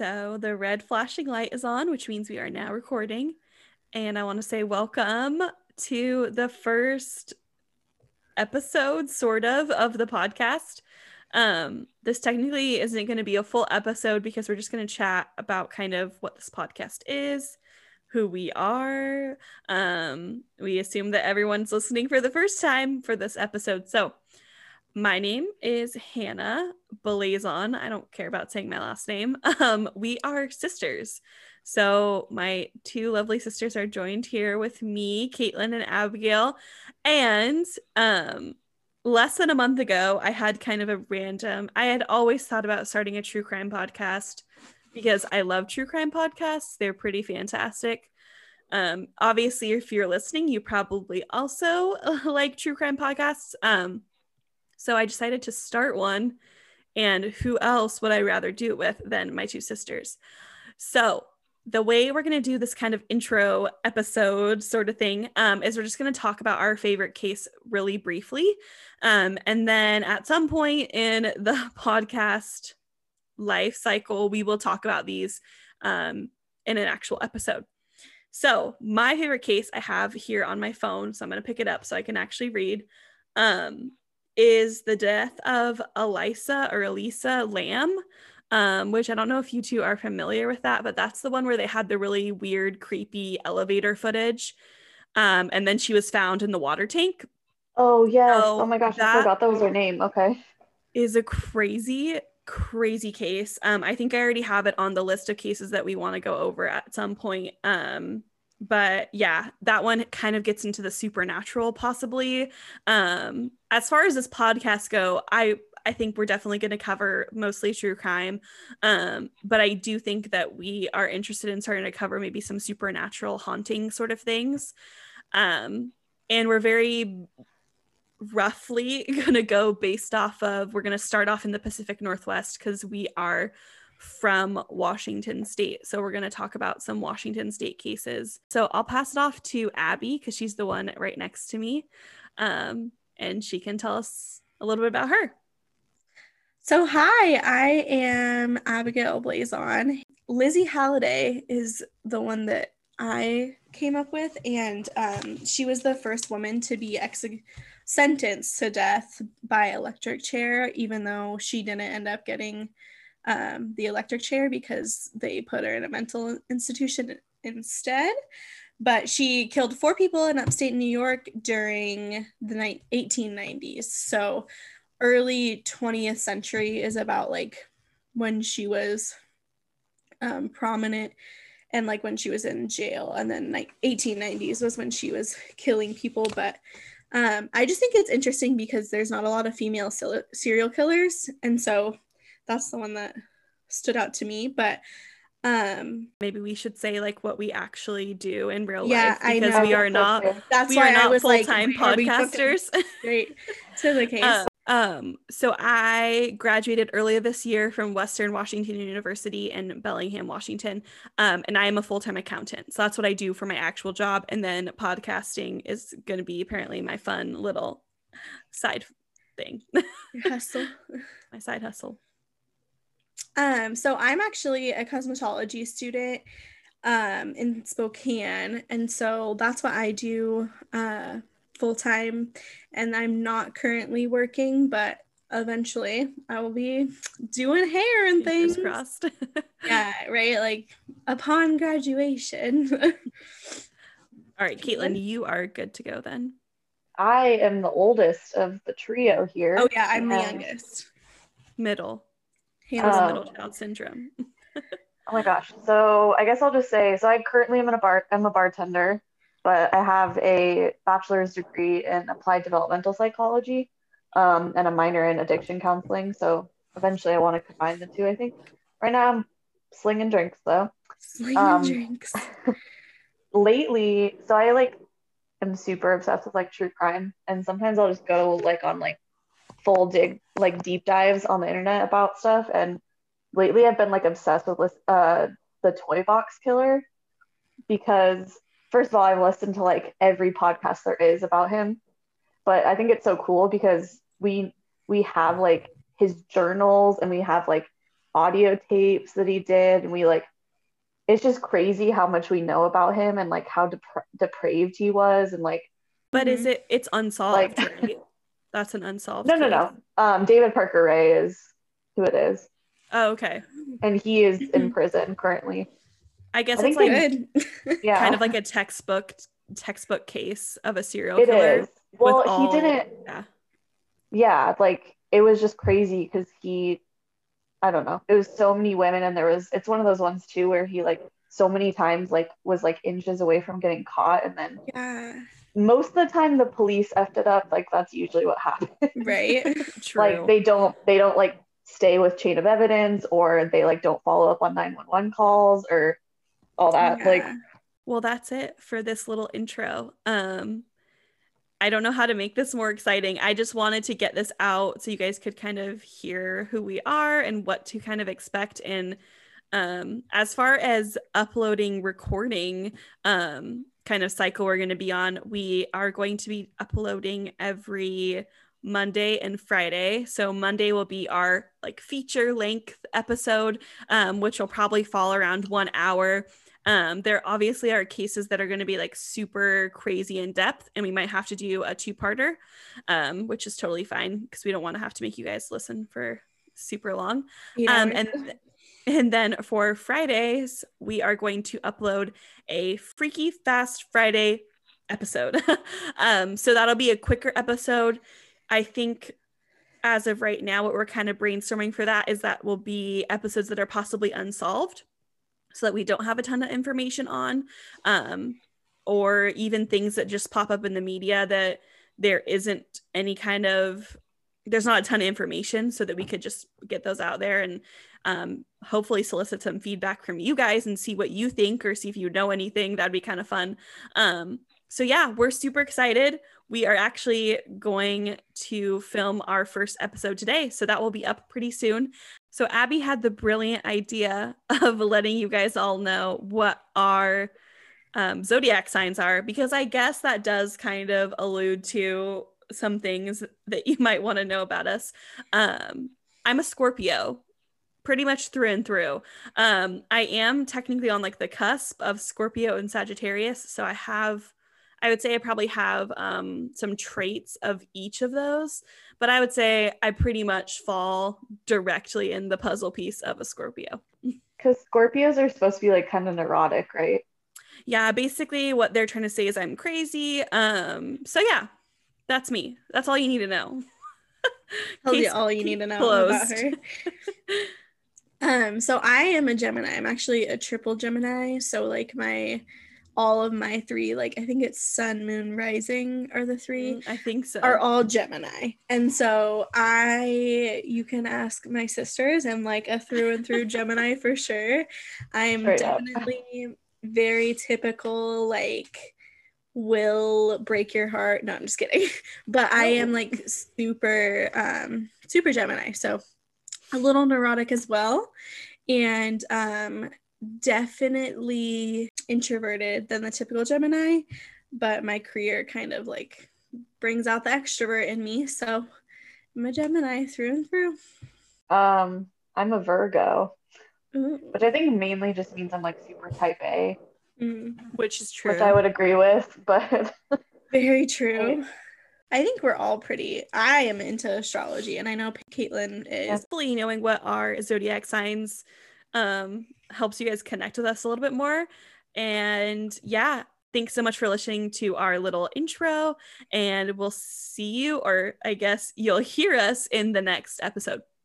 So the red flashing light is on, which means we are now recording. And I want to say welcome to the first episode, sort of, of the podcast. Um, this technically isn't going to be a full episode because we're just going to chat about kind of what this podcast is, who we are. Um, we assume that everyone's listening for the first time for this episode. So, my name is Hannah Blazon. I don't care about saying my last name. Um, we are sisters. So my two lovely sisters are joined here with me, Kaetlyn and Abigail. And um, less than a month ago, I had kind of a random, I had always thought about starting a true crime podcast because I love true crime podcasts. They're pretty fantastic. Um, obviously, if you're listening, you probably also like true crime podcasts. Um, so I decided to start one. And who else would I rather do it with than my two sisters? So the way we're going to do this kind of intro episode sort of thing um, is we're just going to talk about our favorite case really briefly. Um, and then at some point in the podcast life cycle, we will talk about these um, in an actual episode. So, my favorite case I have here on my phone, so I'm going to pick it up so I can actually read. Um, is the death of Elisa or Elisa Lam, um, which I don't know if you two are familiar with that, but that's the one where they had the really weird, creepy elevator footage. Um, and then she was found in the water tank. Oh, yes. So oh my gosh, I forgot that was her name. Okay. Is a crazy, crazy case. Um, I think I already have it on the list of cases that we want to go over at some point. Um, but yeah that one kind of gets into the supernatural possibly um as far as this podcast go i i think we're definitely going to cover mostly true crime um but i do think that we are interested in starting to cover maybe some supernatural haunting sort of things um and we're very roughly going to go based off of we're going to start off in the pacific northwest because we are from Washington State. So we're going to talk about some Washington State cases. So I'll pass it off to Abby because she's the one right next to me. Um, and she can tell us a little bit about her. So, hi, I am Abigail Blazon. Lizzie Halliday is the one that I came up with, and um, she was the first woman to be ex- sentenced to death by electric chair, even though she didn't end up getting um, the electric chair because they put her in a mental institution instead. But she killed four people in upstate New York during the 1890s. So early 20th century is about like when she was um, prominent and like when she was in jail. And then like 1890s was when she was killing people. But um, I just think it's interesting because there's not a lot of female serial killers. And so that's the one that stood out to me but um maybe we should say like what we actually do in real yeah, life because I know. we are not that's we why are not full-time like, podcasters. Great to the case. um, um so i graduated earlier this year from western washington university in bellingham washington um and i am a full-time accountant. So that's what i do for my actual job and then podcasting is going to be apparently my fun little side thing. Hustle. My side hustle um, so I'm actually a cosmetology student um, in Spokane, and so that's what I do uh, full time. And I'm not currently working, but eventually I will be doing hair and Fingers things. Crossed. yeah, right. Like upon graduation. All right, Kaetlyn, you are good to go then. I am the oldest of the trio here. Oh yeah, I'm the youngest. Middle. Hannah's um, middle child syndrome. oh my gosh. So I guess I'll just say so I currently am in a bar I'm a bartender, but I have a bachelor's degree in applied developmental psychology um, and a minor in addiction counseling. So eventually I want to combine the two, I think. Right now I'm slinging drinks though. Slinging um, drinks. lately, so I like am super obsessed with like true crime and sometimes I'll just go like on like full dig like deep dives on the internet about stuff and lately I've been like obsessed with uh the toy box killer because first of all I've listened to like every podcast there is about him but I think it's so cool because we we have like his journals and we have like audio tapes that he did and we like it's just crazy how much we know about him and like how depra- depraved he was and like But is it? It's unsolved. Like- right? That's an unsolved. no no case. no um david parker ray is who it is Oh, okay. and he is in prison currently I guess I it's like Good. yeah kind of like a textbook textbook case of a serial it killer. is well all- he didn't Yeah. yeah like it was just crazy because he i don't know it was so many women and there was it's one of those ones too where he like so many times like was like inches away from getting caught and then yeah. Most of the time the police effed it up like that's usually what happens Right. True. like they don't they don't like stay with chain of evidence or they like don't follow up on 911 calls or all that like Well, that's it for this little intro. Um I don't know how to make this more exciting. I just wanted to get this out so you guys could kind of hear who we are and what to kind of expect and um as far as uploading recording um kind of cycle we're going to be on, we are going to be uploading every Monday and Friday. So Monday will be our like feature length episode um which will probably fall around 1 hour um, there obviously are cases that are going to be like super crazy in depth, and we might have to do a two parter, um, which is totally fine because we don't want to have to make you guys listen for super long. Eight Um, and and then for Fridays, we are going to upload a Freaky Fast Friday episode. um, so that'll be a quicker episode. I think as of right now, what we're kind of brainstorming for that is that will be episodes that are possibly unsolved so that we don't have a ton of information on um, or even things that just pop up in the media that there isn't any kind of there's not a ton of information so that we could just get those out there and um, hopefully solicit some feedback from you guys and see what you think or see if you know anything. That'd be kind of fun. Um, so yeah we're super excited. We are actually going to film our first episode today so that will be up pretty soon. So Abby had the brilliant idea of letting you guys all know what our um, zodiac signs are, because I guess that does kind of allude to some things that you might want to know about us. Um, I'm a Scorpio, pretty much through and through. Um, I am technically on like the cusp of Scorpio and Sagittarius, so I have. I would say I probably have um, some traits of each of those, but I would say I pretty much fall directly in the puzzle piece of a Scorpio. because scorpios are supposed to be like kind of neurotic right Yeah, basically what they're trying to say is I'm crazy. Um, so yeah, that's me. That's all you need to know. Tells you all you need to know about her. um, so I am a Gemini. I'm actually a triple Gemini. So like my all of my three, like I think it's sun, moon, rising are the three. Mm, I think so. Are all Gemini. And so I you can ask my sisters. I'm like a through and through Gemini for sure. I'm Straight up. definitely very typical, like will break your heart. No, I'm just kidding. But I am Oh. like super um super Gemini. So a little neurotic as well. And um definitely introverted than the typical Gemini, but my career kind of like brings out the extrovert in me. So I'm a Gemini through and through. um i'm a virgo Ooh. which i think mainly just means i'm like super type a Mm, which is true. which i would agree with but very true. I think we're all pretty. I am into astrology, and I know Kaetlyn is. Hopefully, knowing what our zodiac signs um, helps you guys connect with us a little bit more. And yeah, thanks so much for listening to our little intro. And we'll see you, or I guess you'll hear us in the next episode.